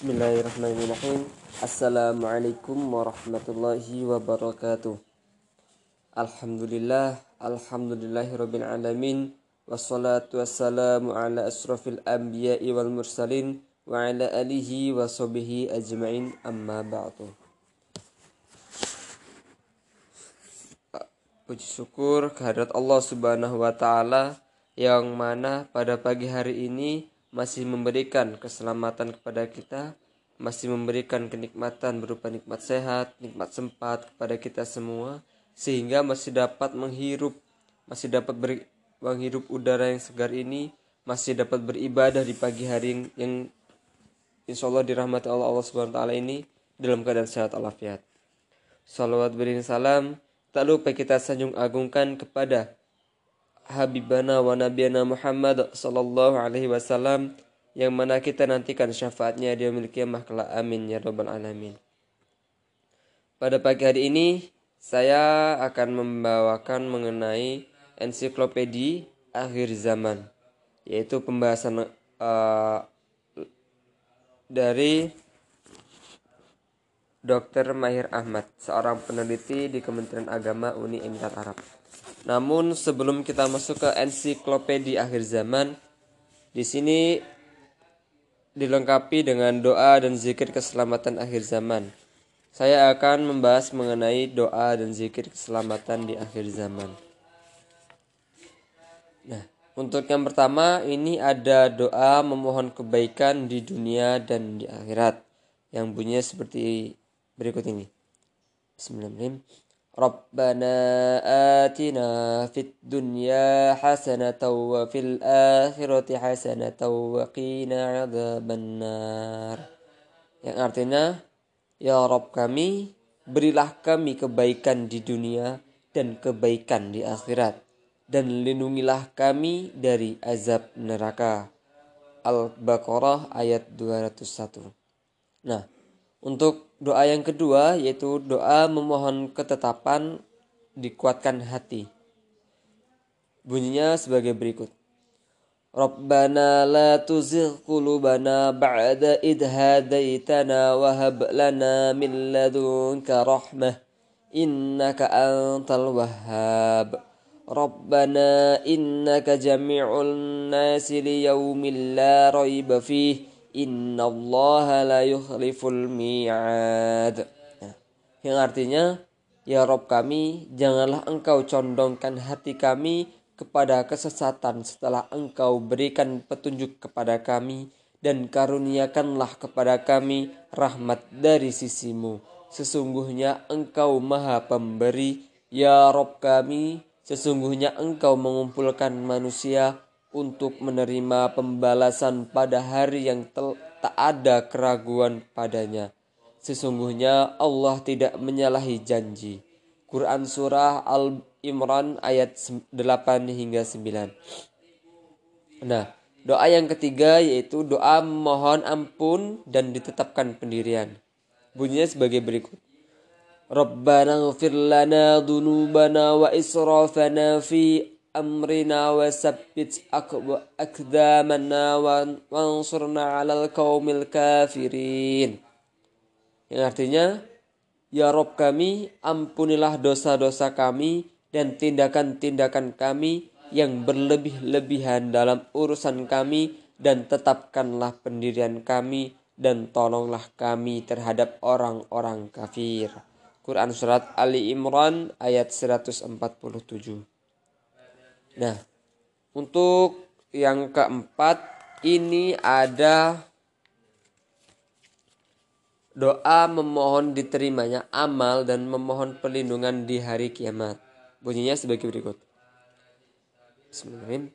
Bismillahirrahmanirrahim. Assalamualaikum warahmatullahi wabarakatuh. Alhamdulillah, alhamdulillahirabbil alamin. Wassalatu wassalamu ala asrafil anbiya'i wal mursalin wa ala alihi wa sahbihi ajma'in amma ba'du. Puji syukur kehadirat Allah Subhanahu wa taala yang mana pada pagi hari ini masih memberikan keselamatan kepada kita, masih memberikan kenikmatan berupa nikmat sehat, nikmat sempat kepada kita semua, sehingga masih dapat menghirup, masih dapat ber, menghirup udara yang segar ini, masih dapat beribadah di pagi hari yang insya Allah dirahmati Allah Allah Taala ini dalam keadaan sehat walafiat. Salawat beriring salam, tak lupa kita sanjung agungkan kepada Habibana wa Nabiyana Muhammad sallallahu alaihi wasallam yang mana kita nantikan syafaatnya di yaumil kiamah kelak amin ya rabbal alamin. Pada pagi hari ini saya akan membawakan mengenai ensiklopedi akhir zaman yaitu pembahasan uh, dari Dr. Mahir Ahmad, seorang peneliti di Kementerian Agama Uni Emirat Arab. Namun sebelum kita masuk ke ensiklopedia akhir zaman, di sini dilengkapi dengan doa dan zikir keselamatan akhir zaman. Saya akan membahas mengenai doa dan zikir keselamatan di akhir zaman. Nah, untuk yang pertama ini ada doa memohon kebaikan di dunia dan di akhirat yang bunyinya seperti berikut ini. Bismillahirrahmanirrahim. ربنا آتنا في الدنيا حسنة وفي الآخرة حسنة وقنا عذاب النار yang artinya ya Rob kami berilah kami kebaikan di dunia dan kebaikan di akhirat dan lindungilah kami dari azab neraka Al-Baqarah ayat 201 Nah untuk doa yang kedua yaitu doa memohon ketetapan dikuatkan hati. Bunyinya sebagai berikut. Rabbana la tuzigh qulubana ba'da id hadaitana wa hab lana min ladunka rahmah innaka antal wahhab. Rabbana innaka jami'ul nasi liyaumin la raiba fihi Inna Allah la yukhliful mi'ad. Nah, yang artinya, Ya Rob kami, janganlah engkau condongkan hati kami kepada kesesatan setelah engkau berikan petunjuk kepada kami dan karuniakanlah kepada kami rahmat dari sisimu. Sesungguhnya engkau maha pemberi, Ya Rob kami, sesungguhnya engkau mengumpulkan manusia untuk menerima pembalasan pada hari yang tak ada keraguan padanya. Sesungguhnya Allah tidak menyalahi janji. Quran Surah Al-Imran ayat 8 hingga 9. Nah, doa yang ketiga yaitu doa mohon ampun dan ditetapkan pendirian. Bunyinya sebagai berikut. Rabbana ghfir lana dhunubana wa israfana fi أمرنا وثبت أقدامنا وانصرنا على القوم الكافرين yang artinya Ya Rob kami, ampunilah dosa-dosa kami dan tindakan-tindakan kami yang berlebih-lebihan dalam urusan kami dan tetapkanlah pendirian kami dan tolonglah kami terhadap orang-orang kafir. Quran Surat Ali Imran ayat 147 Nah, untuk yang keempat ini ada doa memohon diterimanya amal dan memohon perlindungan di hari kiamat. Bunyinya sebagai berikut. Bismillahirrahmanirrahim.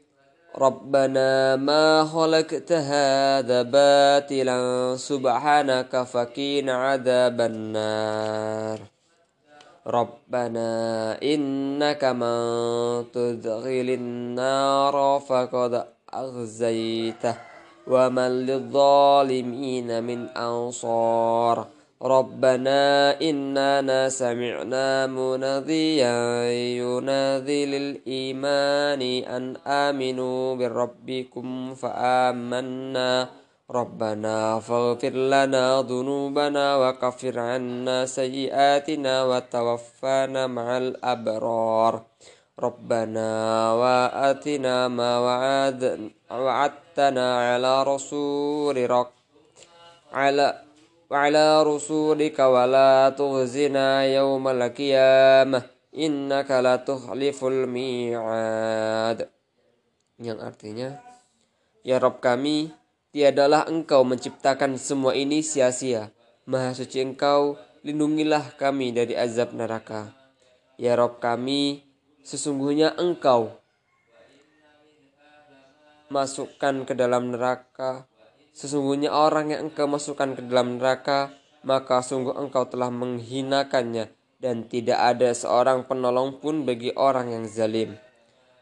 Rabbana ma khalaqta hadza batilan subhanaka faqina adzaban nar. ربنا إنك من تدخل النار فقد أخزيته ومن للظالمين من أنصار ربنا إننا سمعنا مناديا ينادي للإيمان أن آمنوا بربكم فآمنا ربنا فاغفر لنا ذنوبنا وكفر عنا سيئاتنا وتوفانا مع الأبرار ربنا وآتنا ما وعد وعدتنا على رسول رك على وعلى رسولك ولا تخزنا يوم القيامة إنك لا تخلف الميعاد yang artinya Ya Rob kami tiadalah engkau menciptakan semua ini sia-sia. Maha suci engkau lindungilah kami dari azab neraka. Ya Rob kami sesungguhnya engkau masukkan ke dalam neraka. Sesungguhnya orang yang engkau masukkan ke dalam neraka, maka sungguh engkau telah menghinakannya. Dan tidak ada seorang penolong pun bagi orang yang zalim.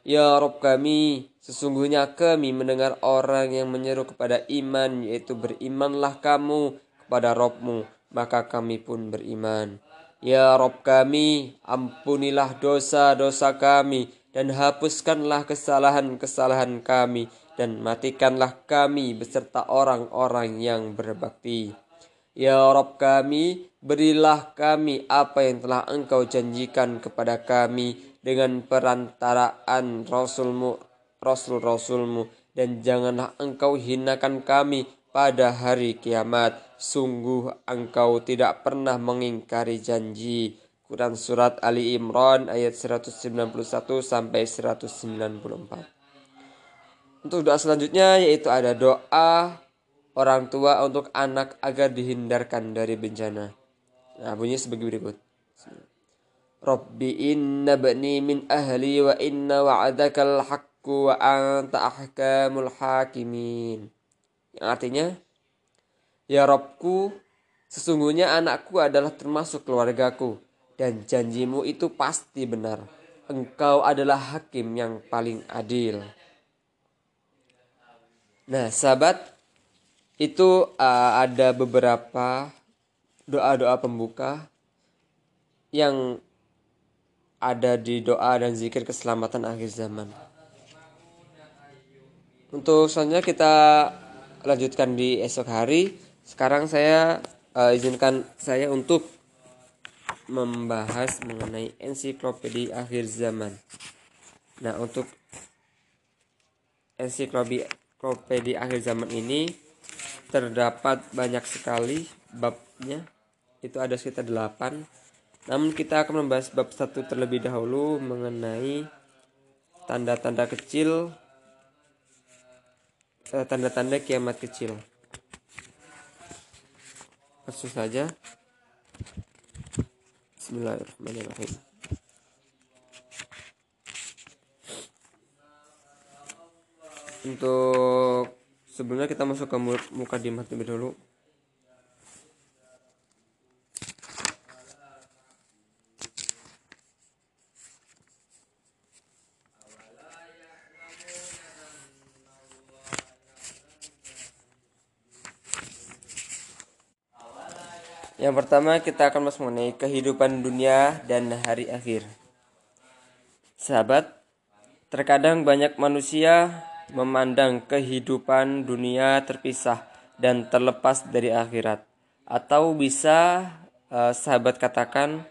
Ya Rob kami, sesungguhnya kami mendengar orang yang menyeru kepada iman, yaitu berimanlah kamu kepada Robmu, maka kami pun beriman. Ya Rob kami, ampunilah dosa-dosa kami, dan hapuskanlah kesalahan-kesalahan kami, dan matikanlah kami beserta orang-orang yang berbakti. Ya Rob kami, berilah kami apa yang telah engkau janjikan kepada kami dengan perantaraan Rasulmu, Rasul-Rasulmu, dan janganlah engkau hinakan kami pada hari kiamat. Sungguh engkau tidak pernah mengingkari janji. Quran Surat Ali Imran ayat 191 sampai 194. Untuk doa selanjutnya yaitu ada doa orang tua untuk anak agar dihindarkan dari bencana. Nah, bunyi sebagai berikut. Rabbi inna bani min ahli wa inna wa'adakal haqqu wa anta ahkamul hakimin. Yang artinya, Ya Robku, sesungguhnya anakku adalah termasuk keluargaku dan janjimu itu pasti benar. Engkau adalah hakim yang paling adil. Nah, sahabat, itu uh, ada beberapa doa-doa pembuka yang ada di doa dan zikir keselamatan akhir zaman. Untuk selanjutnya kita lanjutkan di esok hari. Sekarang saya uh, izinkan saya untuk membahas mengenai ensiklopedia akhir zaman. Nah, untuk ensiklopedia akhir zaman ini terdapat banyak sekali babnya itu ada sekitar 8 namun kita akan membahas bab satu terlebih dahulu mengenai tanda-tanda kecil eh, tanda-tanda kiamat kecil. Langsung saja. Bismillahirrahmanirrahim. Untuk sebelumnya kita masuk ke muka di terlebih Yang pertama kita akan masuk mengenai kehidupan dunia dan hari akhir. Sahabat, terkadang banyak manusia memandang kehidupan dunia terpisah dan terlepas dari akhirat. Atau bisa uh, sahabat katakan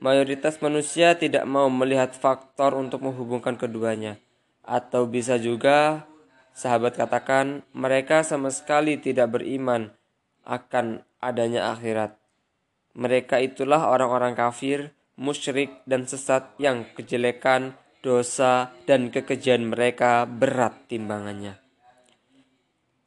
mayoritas manusia tidak mau melihat faktor untuk menghubungkan keduanya. Atau bisa juga sahabat katakan mereka sama sekali tidak beriman akan adanya akhirat. Mereka itulah orang-orang kafir, musyrik, dan sesat yang kejelekan dosa, dan kekejian mereka berat timbangannya.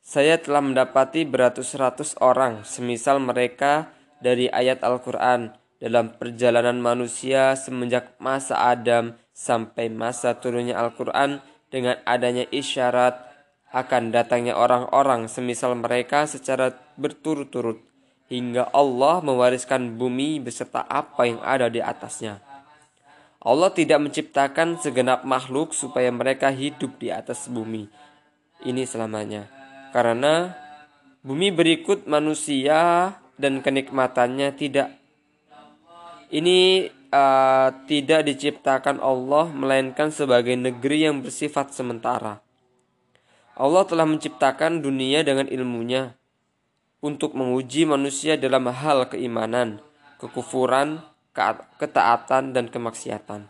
Saya telah mendapati beratus-ratus orang, semisal mereka dari ayat Al-Quran dalam perjalanan manusia semenjak masa Adam sampai masa turunnya Al-Quran dengan adanya isyarat akan datangnya orang-orang semisal mereka secara berturut-turut hingga Allah mewariskan bumi beserta apa yang ada di atasnya. Allah tidak menciptakan segenap makhluk supaya mereka hidup di atas bumi ini selamanya. Karena bumi berikut manusia dan kenikmatannya tidak ini uh, tidak diciptakan Allah melainkan sebagai negeri yang bersifat sementara. Allah telah menciptakan dunia dengan ilmunya untuk menguji manusia dalam hal keimanan, kekufuran, ketaatan, dan kemaksiatan.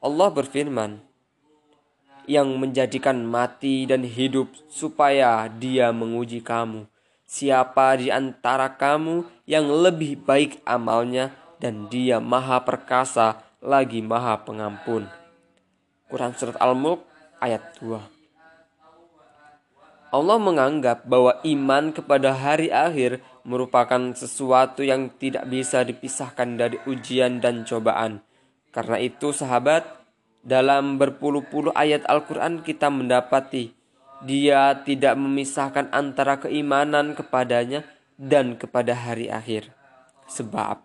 Allah berfirman, yang menjadikan mati dan hidup supaya dia menguji kamu. Siapa di antara kamu yang lebih baik amalnya dan dia maha perkasa lagi maha pengampun. Quran Surat Al-Mulk ayat 2 Allah menganggap bahwa iman kepada hari akhir merupakan sesuatu yang tidak bisa dipisahkan dari ujian dan cobaan. Karena itu sahabat, dalam berpuluh-puluh ayat Al-Quran kita mendapati dia tidak memisahkan antara keimanan kepadanya dan kepada hari akhir. Sebab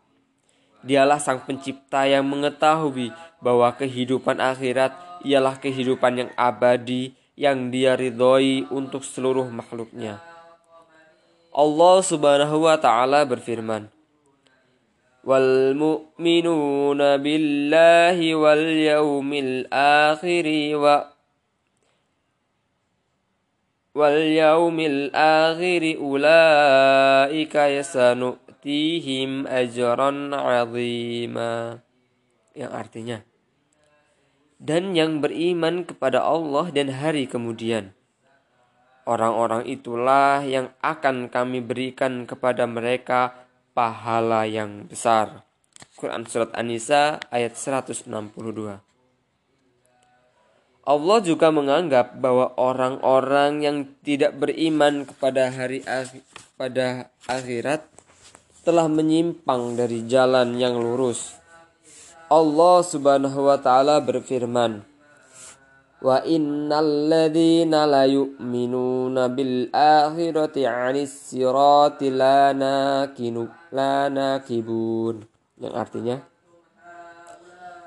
dialah sang pencipta yang mengetahui bahwa kehidupan akhirat ialah kehidupan yang abadi yang dia ridhoi untuk seluruh makhluknya. Allah subhanahu wa ta'ala berfirman, والمؤمنون بالله واليوم الآخر و واليوم الآخر أولئك يسنؤتيهم أجرا عظيما yang artinya dan yang beriman kepada Allah dan hari kemudian orang-orang itulah yang akan kami berikan kepada mereka pahala yang besar. Quran Surat An-Nisa ayat 162 Allah juga menganggap bahwa orang-orang yang tidak beriman kepada hari pada akhirat telah menyimpang dari jalan yang lurus. Allah Subhanahu wa taala berfirman, wa innal ladzina la yu'minuna bil akhirati 'anis sirati la nakinu la nakibun yang artinya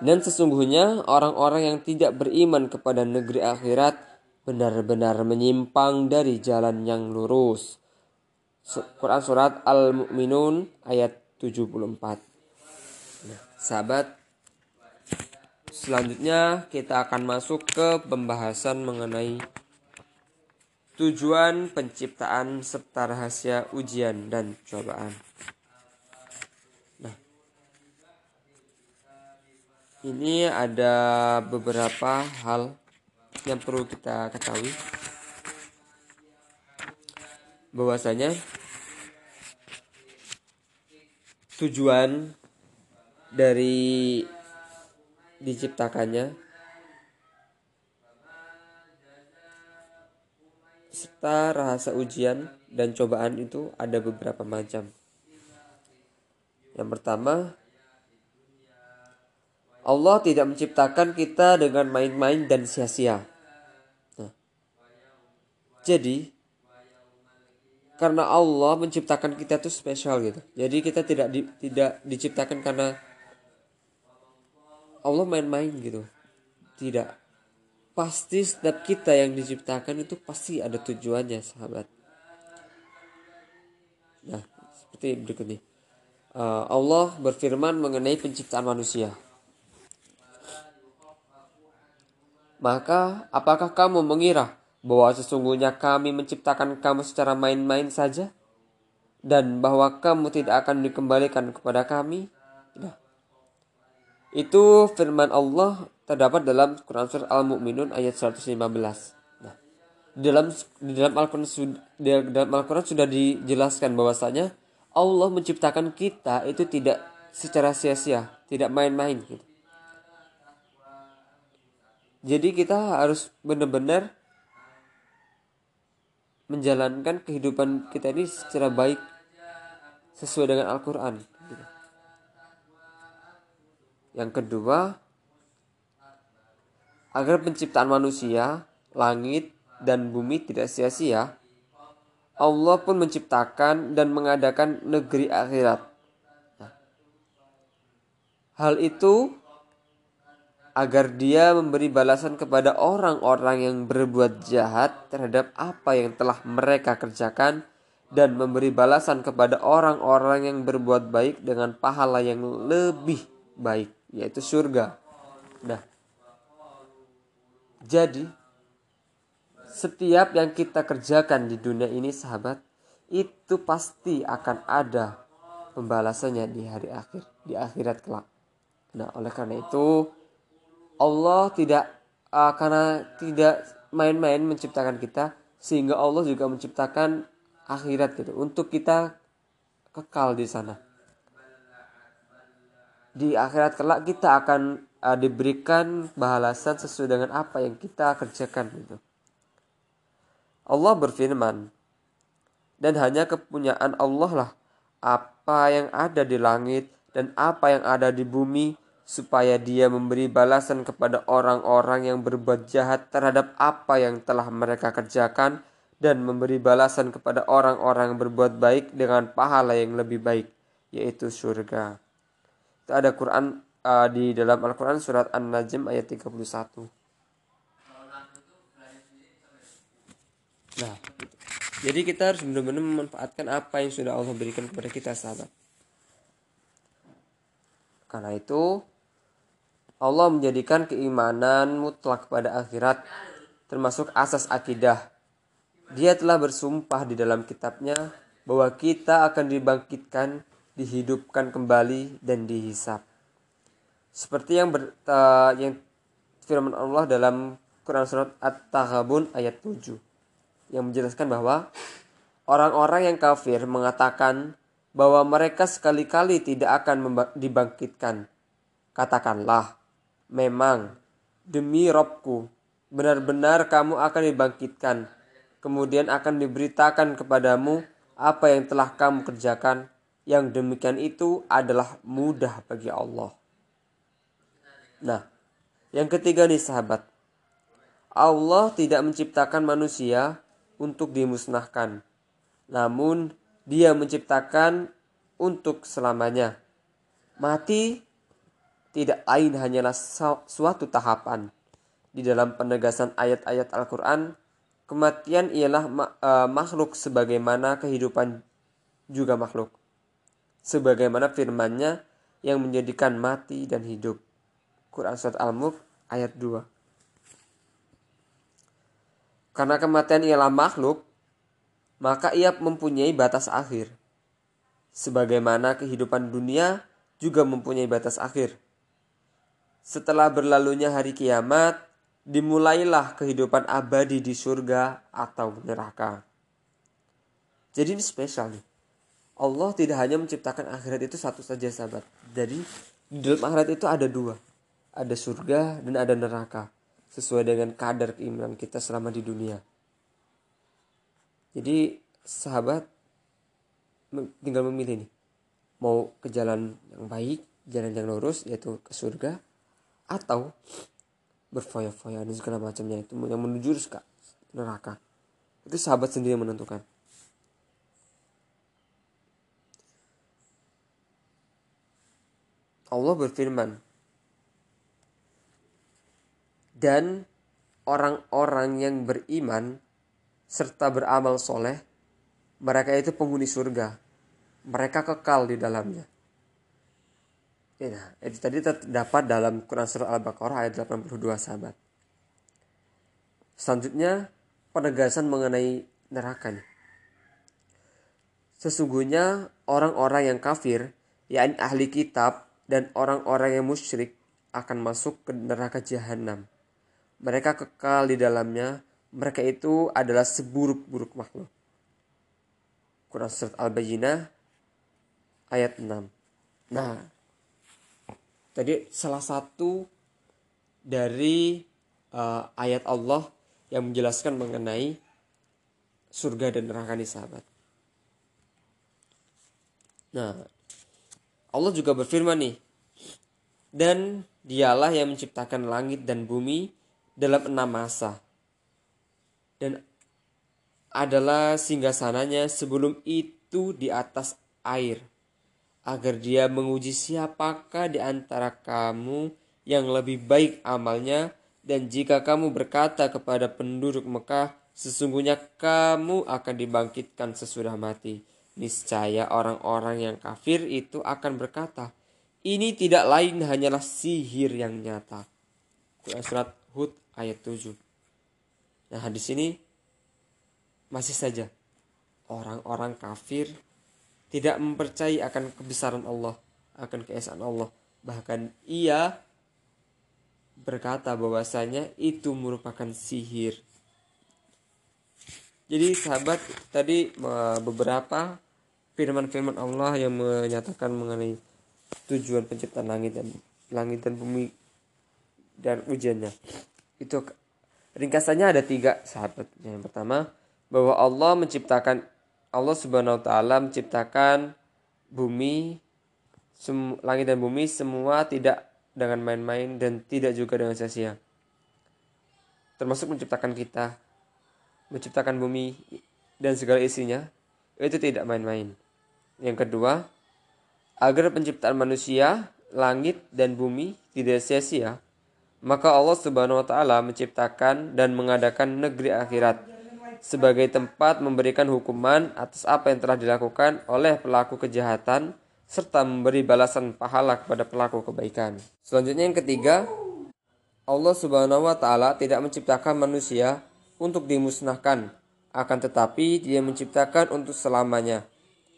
dan sesungguhnya orang-orang yang tidak beriman kepada negeri akhirat benar-benar menyimpang dari jalan yang lurus. Quran surat Al-Mu'minun ayat 74. Nah, sahabat Selanjutnya kita akan masuk ke pembahasan mengenai tujuan penciptaan serta rahasia ujian dan cobaan. Nah, ini ada beberapa hal yang perlu kita ketahui bahwasanya tujuan dari diciptakannya serta rasa ujian dan cobaan itu ada beberapa macam. Yang pertama, Allah tidak menciptakan kita dengan main-main dan sia-sia. Nah, jadi karena Allah menciptakan kita itu spesial gitu. Jadi kita tidak di, tidak diciptakan karena Allah main-main gitu. Tidak. Pasti setiap kita yang diciptakan itu pasti ada tujuannya sahabat. Nah seperti berikut nih. Uh, Allah berfirman mengenai penciptaan manusia. Maka apakah kamu mengira bahwa sesungguhnya kami menciptakan kamu secara main-main saja? Dan bahwa kamu tidak akan dikembalikan kepada kami? Nah, itu firman Allah terdapat dalam Quran Surah Al-Mu'minun ayat 115. Nah, di dalam di dalam Al-Qur'an dalam Al-Qur'an sudah dijelaskan bahwasanya Allah menciptakan kita itu tidak secara sia-sia, tidak main-main gitu. Jadi kita harus benar-benar menjalankan kehidupan kita ini secara baik sesuai dengan Al-Qur'an. Yang kedua, agar penciptaan manusia, langit, dan bumi tidak sia-sia, Allah pun menciptakan dan mengadakan negeri akhirat. Nah, hal itu agar dia memberi balasan kepada orang-orang yang berbuat jahat terhadap apa yang telah mereka kerjakan dan memberi balasan kepada orang-orang yang berbuat baik dengan pahala yang lebih baik yaitu surga. Nah, jadi setiap yang kita kerjakan di dunia ini sahabat itu pasti akan ada pembalasannya di hari akhir di akhirat kelak. Nah oleh karena itu Allah tidak uh, karena tidak main-main menciptakan kita sehingga Allah juga menciptakan akhirat gitu. Untuk kita kekal di sana di akhirat kelak kita akan uh, diberikan balasan sesuai dengan apa yang kita kerjakan gitu Allah berfirman, dan hanya kepunyaan Allah lah apa yang ada di langit dan apa yang ada di bumi supaya dia memberi balasan kepada orang-orang yang berbuat jahat terhadap apa yang telah mereka kerjakan dan memberi balasan kepada orang-orang yang berbuat baik dengan pahala yang lebih baik yaitu surga. Itu ada Quran uh, di dalam Al-Quran surat An-Najm ayat 31. Nah, jadi kita harus benar-benar memanfaatkan apa yang sudah Allah berikan kepada kita sahabat. Karena itu Allah menjadikan keimanan mutlak pada akhirat termasuk asas akidah. Dia telah bersumpah di dalam kitabnya bahwa kita akan dibangkitkan, dihidupkan kembali dan dihisap. Seperti yang ber, uh, yang firman Allah dalam Quran surat At-Taghabun ayat 7 yang menjelaskan bahwa orang-orang yang kafir mengatakan bahwa mereka sekali-kali tidak akan dibangkitkan. Katakanlah, memang demi Robku, benar-benar kamu akan dibangkitkan. Kemudian akan diberitakan kepadamu apa yang telah kamu kerjakan. Yang demikian itu adalah mudah bagi Allah. Nah, yang ketiga nih sahabat. Allah tidak menciptakan manusia untuk dimusnahkan. Namun dia menciptakan untuk selamanya. Mati tidak lain hanyalah suatu tahapan. Di dalam penegasan ayat-ayat Al-Quran, kematian ialah e, makhluk sebagaimana kehidupan juga makhluk. Sebagaimana firmannya yang menjadikan mati dan hidup. Quran Surat Al-Mulk ayat 2. Karena kematian ialah makhluk, maka ia mempunyai batas akhir. Sebagaimana kehidupan dunia juga mempunyai batas akhir. Setelah berlalunya hari kiamat, dimulailah kehidupan abadi di surga atau neraka. Jadi ini spesial nih. Allah tidak hanya menciptakan akhirat itu satu saja sahabat. Jadi di dalam akhirat itu ada dua. Ada surga dan ada neraka sesuai dengan kadar keimanan kita selama di dunia. Jadi sahabat tinggal memilih nih mau ke jalan yang baik, jalan yang lurus yaitu ke surga atau berfoya-foya dan segala macamnya itu yang menuju neraka. Itu sahabat sendiri yang menentukan. Allah berfirman dan orang-orang yang beriman serta beramal soleh, mereka itu penghuni surga. Mereka kekal di dalamnya. Ya, itu tadi terdapat dalam Quran Surah Al-Baqarah ayat 82 sahabat. Selanjutnya penegasan mengenai neraka. Sesungguhnya orang-orang yang kafir, yakni ahli kitab dan orang-orang yang musyrik akan masuk ke neraka jahanam mereka kekal di dalamnya. Mereka itu adalah seburuk-buruk makhluk. Quran Surat Al-Bayyinah ayat 6. Nah, tadi salah satu dari uh, ayat Allah yang menjelaskan mengenai surga dan neraka nih sahabat. Nah, Allah juga berfirman nih, dan dialah yang menciptakan langit dan bumi dalam enam masa dan adalah singgasananya sebelum itu di atas air agar dia menguji siapakah di antara kamu yang lebih baik amalnya. Dan jika kamu berkata kepada penduduk Mekah sesungguhnya kamu akan dibangkitkan sesudah mati niscaya orang-orang yang kafir itu akan berkata ini tidak lain hanyalah sihir yang nyata Quran surat Hud ayat 7. Nah, hadis ini masih saja orang-orang kafir tidak mempercayai akan kebesaran Allah, akan keesaan Allah. Bahkan ia berkata bahwasanya itu merupakan sihir. Jadi sahabat tadi beberapa firman-firman Allah yang menyatakan mengenai tujuan penciptaan langit dan langit dan bumi dan ujiannya. Itu ringkasannya ada tiga sahabat. Yang pertama bahwa Allah menciptakan Allah Subhanahu wa taala menciptakan bumi langit dan bumi semua tidak dengan main-main dan tidak juga dengan sia-sia. Termasuk menciptakan kita, menciptakan bumi dan segala isinya, itu tidak main-main. Yang kedua, agar penciptaan manusia, langit dan bumi tidak sia-sia, maka Allah Subhanahu wa taala menciptakan dan mengadakan negeri akhirat sebagai tempat memberikan hukuman atas apa yang telah dilakukan oleh pelaku kejahatan serta memberi balasan pahala kepada pelaku kebaikan. Selanjutnya yang ketiga, Allah Subhanahu wa taala tidak menciptakan manusia untuk dimusnahkan, akan tetapi Dia menciptakan untuk selamanya.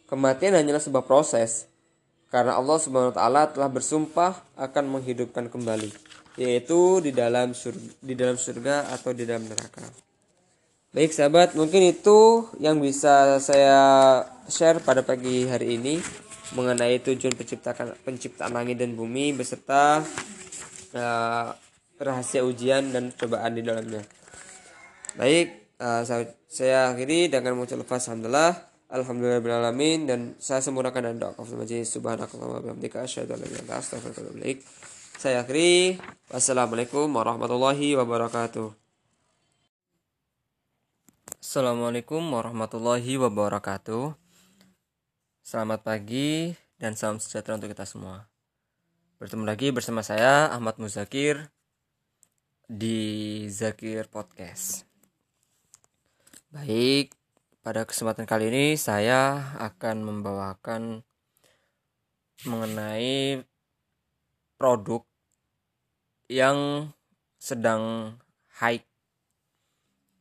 Kematian hanyalah sebuah proses karena Allah Subhanahu wa taala telah bersumpah akan menghidupkan kembali, yaitu di dalam surga, di dalam surga atau di dalam neraka. Baik sahabat, mungkin itu yang bisa saya share pada pagi hari ini mengenai tujuan penciptaan penciptaan langit dan bumi beserta uh, rahasia ujian dan cobaan di dalamnya. Baik, uh, saya, saya akhiri dengan mengucap lepas alhamdulillah alhamdulillahirobbilalamin dan saya sempurnakan dan doa kafir majlis subhanakallah wa bihamdika asyhadu an la ilaha illa Saya akhiri. Wassalamualaikum warahmatullahi wabarakatuh. Assalamualaikum warahmatullahi wabarakatuh. Selamat pagi dan salam sejahtera untuk kita semua. Bertemu lagi bersama saya Ahmad Muzakir di Zakir Podcast. Baik, pada kesempatan kali ini saya akan membawakan mengenai produk yang sedang high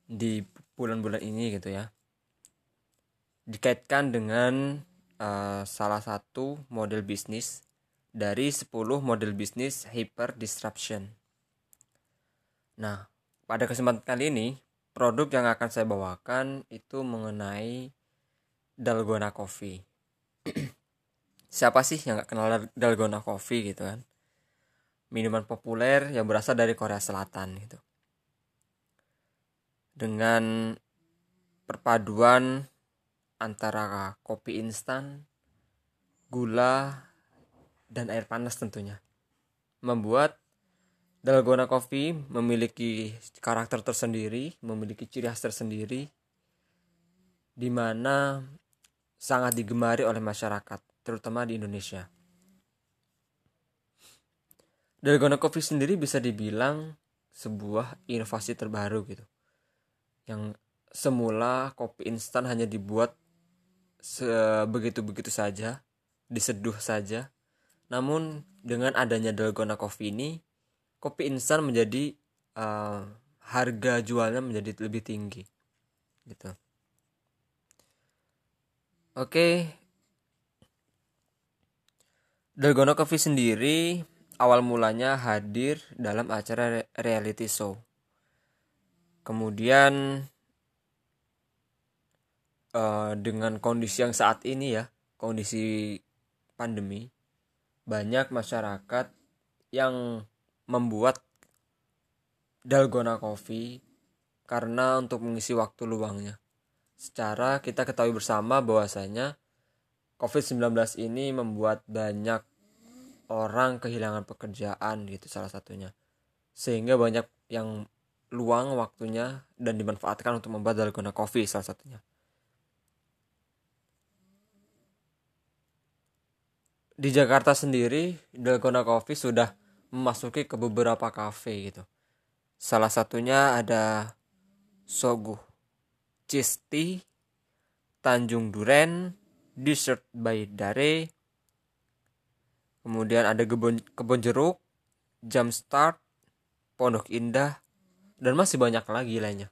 di bulan-bulan ini gitu ya. Dikaitkan dengan uh, salah satu model bisnis dari 10 model bisnis hyper disruption. Nah, pada kesempatan kali ini, produk yang akan saya bawakan itu mengenai Dalgona Coffee. Siapa sih yang gak kenal Dalgona Coffee gitu kan? Minuman populer yang berasal dari Korea Selatan gitu. Dengan perpaduan antara kopi instan, gula, dan air panas tentunya. Membuat Dalgona Coffee memiliki karakter tersendiri, memiliki ciri khas tersendiri, di mana sangat digemari oleh masyarakat, terutama di Indonesia. Dalgona Coffee sendiri bisa dibilang sebuah inovasi terbaru gitu. Yang semula kopi instan hanya dibuat sebegitu-begitu saja, diseduh saja. Namun dengan adanya dalgona coffee ini, kopi instan menjadi uh, harga jualnya menjadi lebih tinggi. Gitu. Oke. Dalgona Coffee sendiri awal mulanya hadir dalam acara reality show. Kemudian uh, dengan kondisi yang saat ini ya kondisi pandemi banyak masyarakat yang membuat dalgona coffee karena untuk mengisi waktu luangnya. Secara kita ketahui bersama bahwasanya COVID-19 ini membuat banyak orang kehilangan pekerjaan gitu salah satunya. Sehingga banyak yang luang waktunya dan dimanfaatkan untuk membuat dalgona coffee salah satunya. di Jakarta sendiri Dalgona Coffee sudah memasuki ke beberapa kafe gitu. Salah satunya ada Sogu, Cheese Tea, Tanjung Duren, Dessert by Dare, kemudian ada kebun, kebun jeruk, Jam Start, Pondok Indah, dan masih banyak lagi lainnya.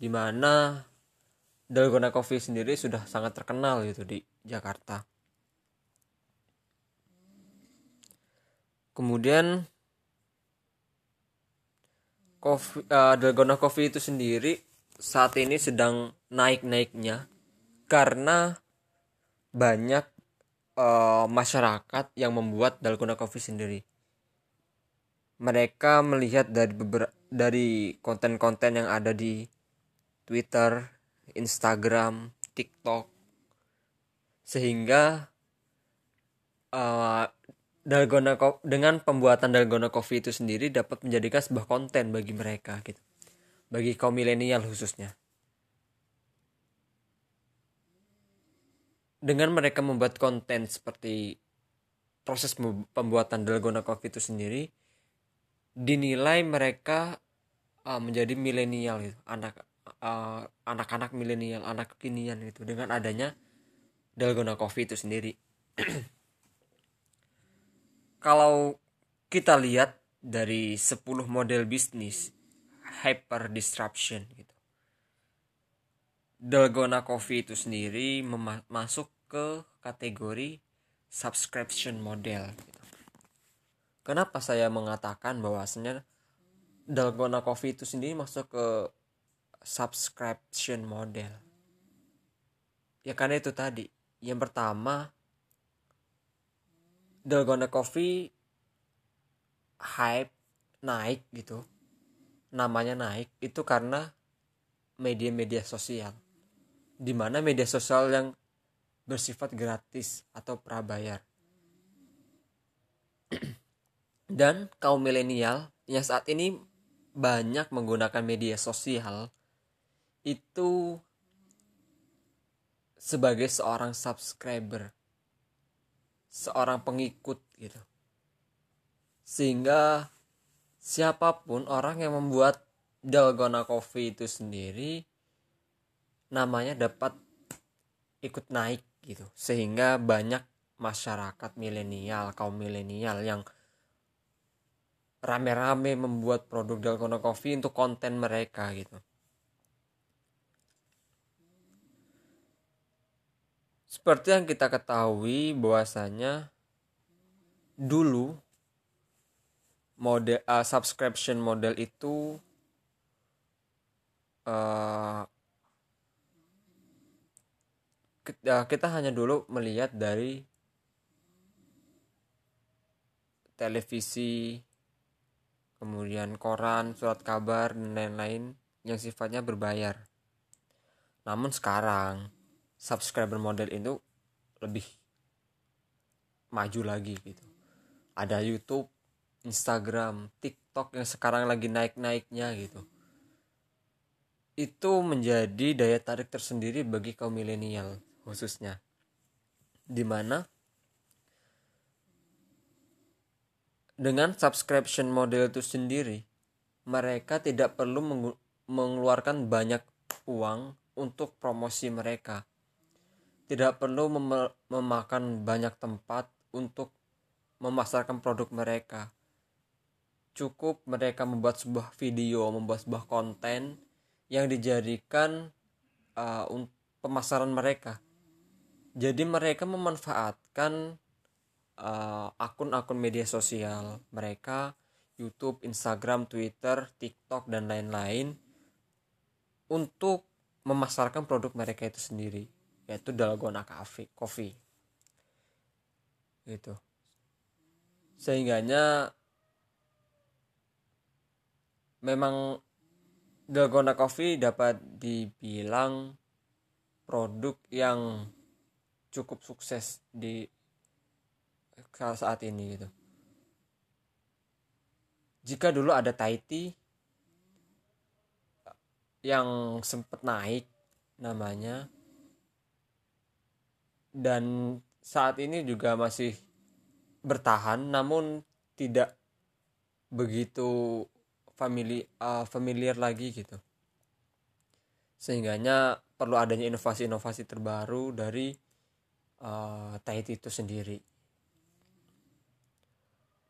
Di mana Dalgona Coffee sendiri sudah sangat terkenal gitu di Jakarta. Kemudian coffee, uh, Dalgona Coffee itu sendiri saat ini sedang naik-naiknya karena banyak uh, masyarakat yang membuat dalgona coffee sendiri. Mereka melihat dari beberapa dari konten-konten yang ada di Twitter, Instagram, TikTok, sehingga uh, dalgona dengan pembuatan dalgona coffee itu sendiri dapat menjadikan sebuah konten bagi mereka gitu, bagi kaum milenial khususnya. dengan mereka membuat konten seperti proses pembuatan dalgona coffee itu sendiri dinilai mereka uh, menjadi milenial gitu. Anak uh, anak-anak milenial anak kekinian gitu. Dengan adanya dalgona coffee itu sendiri kalau kita lihat dari 10 model bisnis hyper disruption gitu Dalgona Coffee itu sendiri masuk ke kategori subscription model. Gitu. Kenapa saya mengatakan bahwasanya Dalgona Coffee itu sendiri masuk ke subscription model? Ya karena itu tadi. Yang pertama, Dalgona Coffee hype naik gitu. Namanya naik itu karena media-media sosial di mana media sosial yang bersifat gratis atau prabayar. Dan kaum milenial yang saat ini banyak menggunakan media sosial itu sebagai seorang subscriber, seorang pengikut gitu. Sehingga siapa pun orang yang membuat dalgona coffee itu sendiri namanya dapat ikut naik gitu sehingga banyak masyarakat milenial kaum milenial yang rame-rame membuat produk Dalgona Coffee untuk konten mereka gitu seperti yang kita ketahui bahwasanya dulu model uh, subscription model itu uh, kita, kita hanya dulu melihat dari televisi kemudian koran surat kabar dan lain-lain yang sifatnya berbayar. Namun sekarang subscriber model itu lebih maju lagi gitu. Ada YouTube Instagram TikTok yang sekarang lagi naik-naiknya gitu. Itu menjadi daya tarik tersendiri bagi kaum milenial khususnya. Di mana dengan subscription model itu sendiri mereka tidak perlu mengeluarkan banyak uang untuk promosi mereka tidak perlu mem memakan banyak tempat untuk memasarkan produk mereka. Cukup mereka membuat sebuah video membuat sebuah konten yang dijadikan uh, pemasaran mereka. Jadi mereka memanfaatkan uh, akun-akun media sosial mereka YouTube, Instagram, Twitter, TikTok dan lain-lain untuk memasarkan produk mereka itu sendiri yaitu dalgona coffee coffee gitu sehingganya memang dalgona coffee dapat dibilang produk yang cukup sukses di saat ini gitu. Jika dulu ada Taiti yang sempat naik namanya dan saat ini juga masih bertahan namun tidak begitu famili uh, familiar lagi gitu sehingganya perlu adanya inovasi-inovasi terbaru dari uh, Tahiti itu sendiri.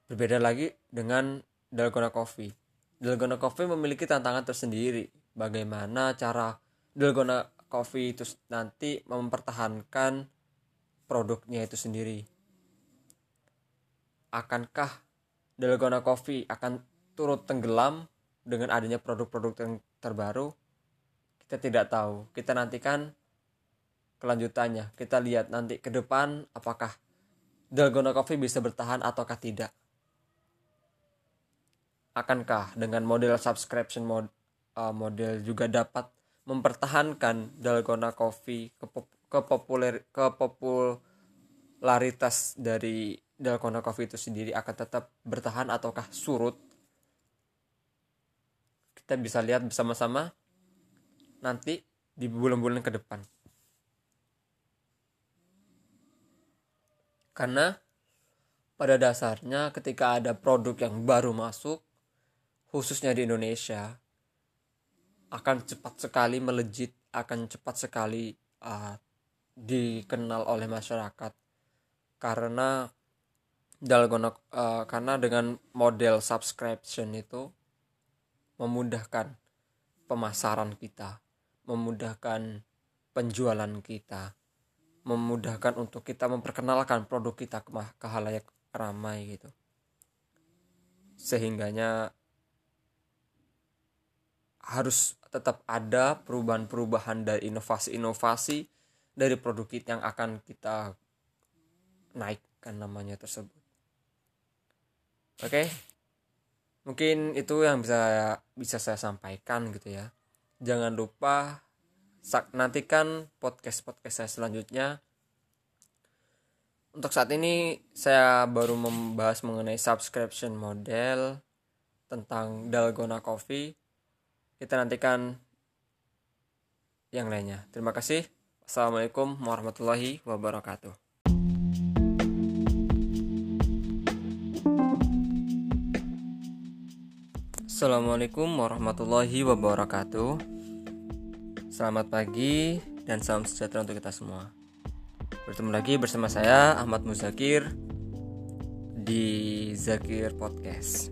Berbeda lagi dengan Dalgona Coffee. Dalgona Coffee memiliki tantangan tersendiri. Bagaimana cara Dalgona Coffee itu nanti mempertahankan produknya itu sendiri. Akankah Dalgona Coffee akan turut tenggelam dengan adanya produk-produk yang terbaru? Kita tidak tahu. Kita nantikan kelanjutannya. Kita lihat nanti ke depan apakah Dalgona Coffee bisa bertahan ataukah tidak. Akankah dengan model subscription mod, uh, model juga dapat mempertahankan Dalgona Coffee kepopuler kepopularitas dari Dalgona Coffee itu sendiri akan tetap bertahan ataukah surut? Kita bisa lihat bersama-sama nanti di bulan-bulan ke depan. Karena pada dasarnya ketika ada produk yang baru masuk khususnya di Indonesia akan cepat sekali melejit akan cepat sekali uh, dikenal oleh masyarakat. Karena dalgona uh, karena dengan model subscription itu memudahkan pemasaran kita memudahkan penjualan kita memudahkan untuk kita memperkenalkan produk kita ke, ke halayak ramai gitu. Sehingganya harus tetap ada perubahan-perubahan dari inovasi-inovasi dari produk yang akan kita naikkan namanya tersebut. Oke. Mungkin itu yang bisa bisa saya sampaikan gitu ya. Jangan lupa nantikan podcast-podcast saya selanjutnya. Untuk saat ini saya baru membahas mengenai subscription model tentang Dalgona Coffee kita nantikan yang lainnya. Terima kasih. Assalamualaikum warahmatullahi wabarakatuh. Assalamualaikum warahmatullahi wabarakatuh. Selamat pagi dan salam sejahtera untuk kita semua. Bertemu lagi bersama saya Ahmad Muzakir di Zakir Podcast.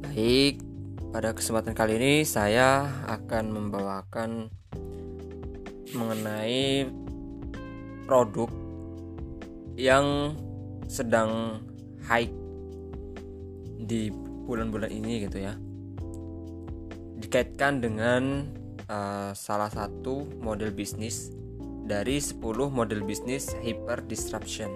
Baik, pada kesempatan kali ini saya akan membawakan mengenai produk yang sedang high di bulan-bulan ini gitu ya. Dikaitkan dengan uh, salah satu model bisnis dari 10 model bisnis hyper disruption.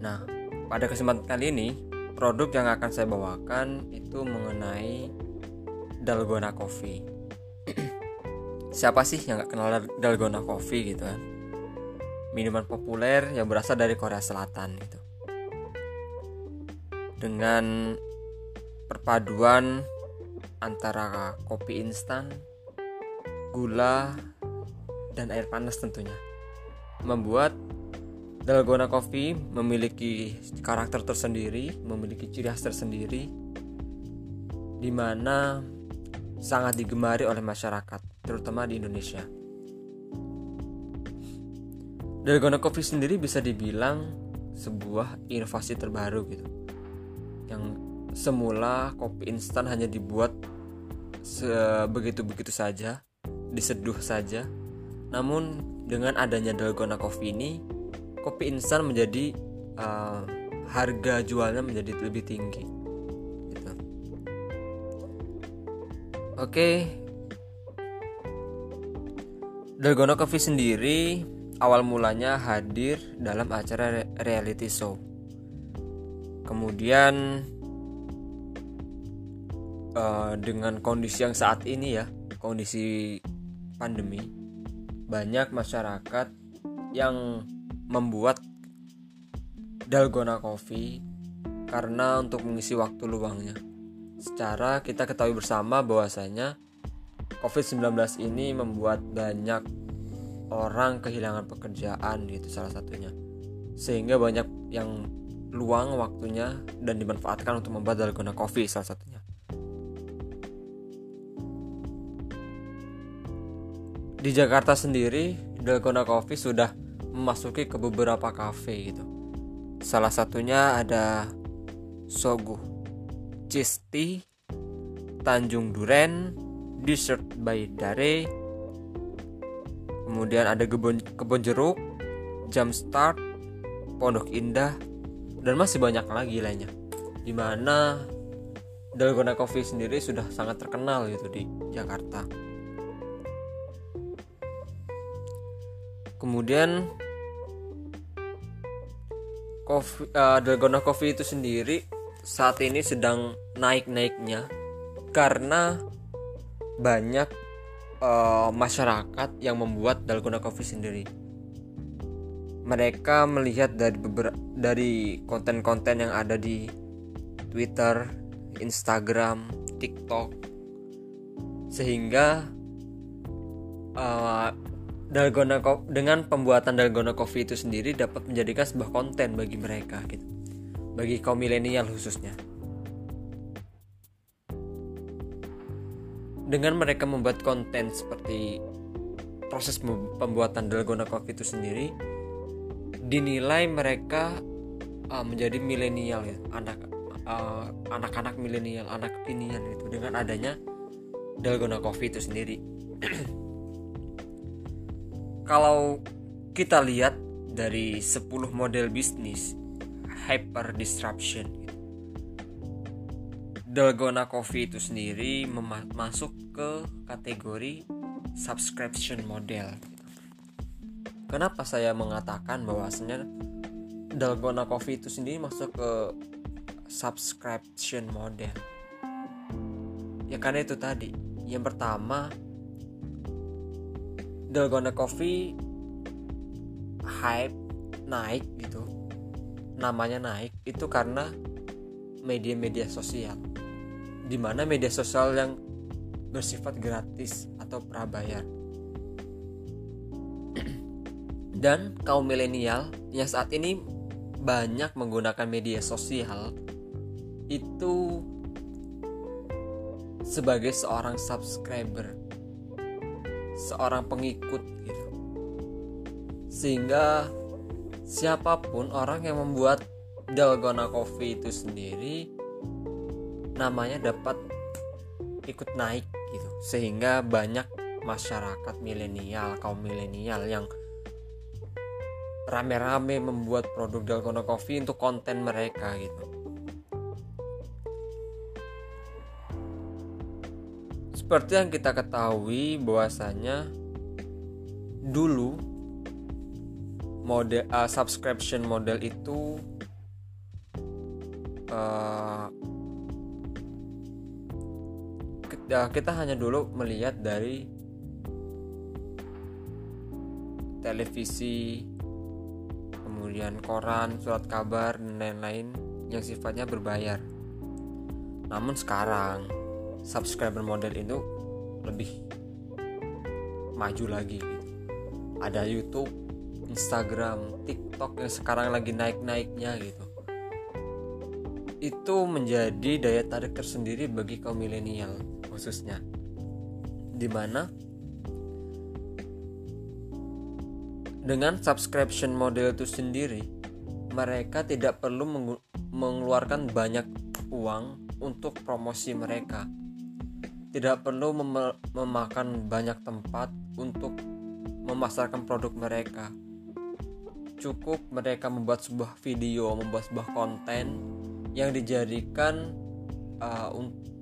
Nah, pada kesempatan kali ini produk yang akan saya bawakan itu mengenai dalgona coffee siapa sih yang gak kenal dalgona coffee gitu kan? Minuman populer yang berasal dari Korea Selatan gitu. Dengan perpaduan antara kopi instan gula dan air panas tentunya. Membuat Dalgona Coffee memiliki karakter tersendiri, memiliki ciri khas tersendiri, di mana sangat digemari oleh masyarakat, terutama di Indonesia. Dalgona Coffee sendiri bisa dibilang sebuah inovasi terbaru gitu, yang semula kopi instan hanya dibuat sebegitu-begitu saja, diseduh saja, namun dengan adanya Dalgona Coffee ini kopi instan menjadi uh, harga jualnya menjadi lebih tinggi oke. Dalgona Coffee sendiri awal mulanya hadir dalam acara reality show kemudian uh, dengan kondisi yang saat ini ya kondisi pandemi banyak masyarakat yang membuat dalgona coffee karena untuk mengisi waktu luangnya. Secara kita ketahui bersama bahwasanya COVID-19 ini membuat banyak orang kehilangan pekerjaan gitu salah satunya. Sehingga banyak yang luang waktunya dan dimanfaatkan untuk membuat dalgona coffee salah satunya. Di Jakarta sendiri, dalgona coffee sudah memasuki ke beberapa cafe gitu. Salah satunya ada Sogu, Cisti, Tanjung Duren, Dessert by Dare kemudian ada kebun kebun jeruk Jam Start Pondok Indah dan masih banyak lagi lainnya. Di mana Dalgona Coffee sendiri sudah sangat terkenal gitu di Jakarta. Kemudian coffee, uh, Dalgona Coffee itu sendiri saat ini sedang naik-naiknya karena banyak uh, masyarakat yang membuat dalgona coffee sendiri. Mereka melihat dari beberapa dari konten-konten yang ada di Twitter, Instagram, TikTok, sehingga uh, dalgona dengan pembuatan dalgona coffee itu sendiri dapat menjadikan sebuah konten bagi mereka gitu, bagi kaum milenial khususnya. dengan mereka membuat konten seperti proses pembuatan dalgona coffee itu sendiri dinilai mereka uh, menjadi milenial ya anak uh, anak-anak milenial anak kekinian itu dengan adanya dalgona coffee itu sendiri kalau kita lihat dari 10 model bisnis hyper disruption Dalgona Coffee itu sendiri masuk ke kategori subscription model. Kenapa saya mengatakan bahwasanya Dalgona Coffee itu sendiri masuk ke subscription model? Ya karena itu tadi. Yang pertama, Dalgona Coffee hype naik gitu. Namanya naik itu karena media-media sosial di mana media sosial yang bersifat gratis atau prabayar. Dan kaum milenial yang saat ini banyak menggunakan media sosial itu sebagai seorang subscriber, seorang pengikut gitu. Sehingga siapa pun orang yang membuat dalgona coffee itu sendiri namanya dapat ikut naik gitu. Sehingga banyak masyarakat milenial kaum milenial yang rame-rame membuat produk Dalgona Coffee untuk konten mereka gitu. Seperti yang kita ketahui bahwasanya dulu model uh, subscription model itu uh, ya kita hanya dulu melihat dari televisi kemudian koran surat kabar dan lain-lain yang sifatnya berbayar. Namun sekarang subscriber model itu lebih maju lagi. Ada YouTube Instagram TikTok yang sekarang lagi naik-naiknya gitu. Itu menjadi daya tarik tersendiri bagi kaum milenial khususnya. Di mana dengan subscription model itu sendiri mereka tidak perlu mengeluarkan banyak uang untuk promosi mereka. Tidak perlu mem memakan banyak tempat untuk memasarkan produk mereka cukup mereka membuat sebuah video membuat sebuah konten yang dijadikan uh,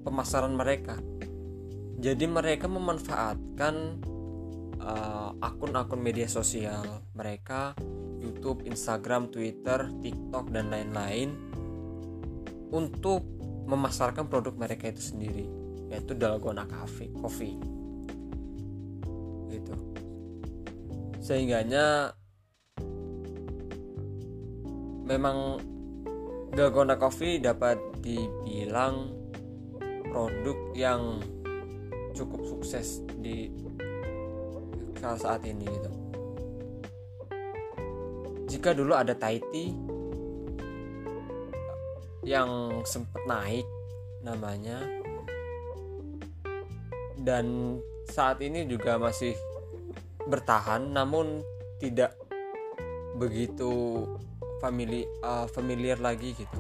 pemasaran mereka. Jadi mereka memanfaatkan uh, akun-akun uh, media sosial mereka YouTube, Instagram, Twitter, TikTok dan lain-lain untuk memasarkan produk mereka itu sendiri yaitu dalgona coffee coffee. Gitu. Sehingganya memang dalgona coffee dapat dibilang produk yang cukup sukses di saat ini gitu. Jika dulu ada Taiti yang sempat naik namanya dan saat ini juga masih bertahan namun tidak begitu famili, uh, familiar lagi gitu.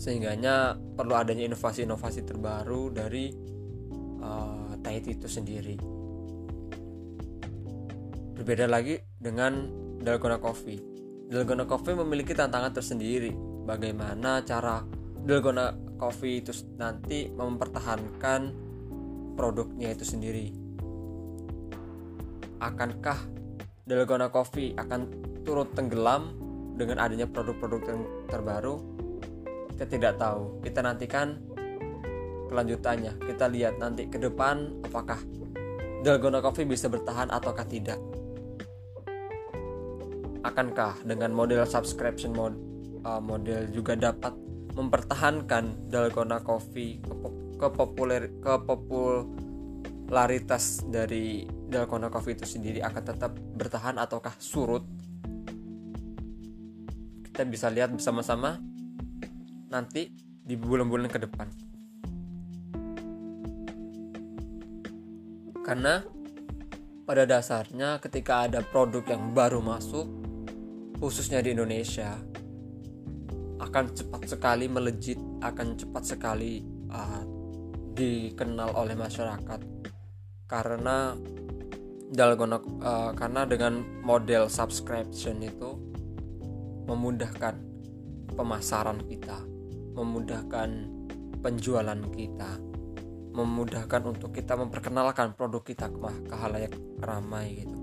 Sehingganya perlu adanya inovasi-inovasi terbaru dari uh, Tahiti itu sendiri. Berbeda lagi dengan Dalgona Coffee. Dalgona Coffee memiliki tantangan tersendiri. Bagaimana cara Dalgona Coffee itu nanti mempertahankan produknya itu sendiri? Akankah Dalgona Coffee akan turut tenggelam dengan adanya produk-produk yang terbaru kita tidak tahu. Kita nantikan kelanjutannya. Kita lihat nanti ke depan apakah Dalgona Coffee bisa bertahan ataukah tidak. Akankah dengan model subscription mod, uh, model juga dapat mempertahankan Dalgona Coffee kepopuler kepopularitas dari Dalgona Coffee itu sendiri akan tetap bertahan ataukah surut kita bisa lihat bersama-sama nanti di bulan-bulan ke depan. Karena pada dasarnya ketika ada produk yang baru masuk khususnya di Indonesia akan cepat sekali melejit akan cepat sekali uh, dikenal oleh masyarakat. Karena dalgona uh, karena dengan model subscription itu memudahkan pemasaran kita memudahkan penjualan kita memudahkan untuk kita memperkenalkan produk kita ke, ke halayak ramai gitu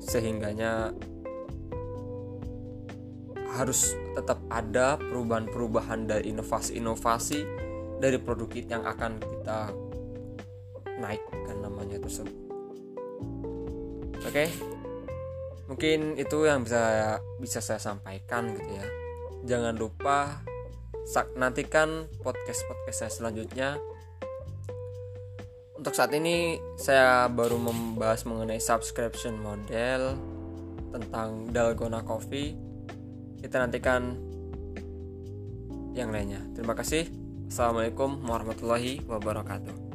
sehingganya harus tetap ada perubahan-perubahan dari inovasi-inovasi dari produk kita yang akan kita naikkan namanya tersebut. Oke, mungkin itu yang bisa bisa saya sampaikan gitu ya. Jangan lupa nantikan podcast podcast saya selanjutnya. Untuk saat ini saya baru membahas mengenai subscription model tentang Dalgona Coffee kita nantikan yang lainnya. Terima kasih. Assalamualaikum warahmatullahi wabarakatuh.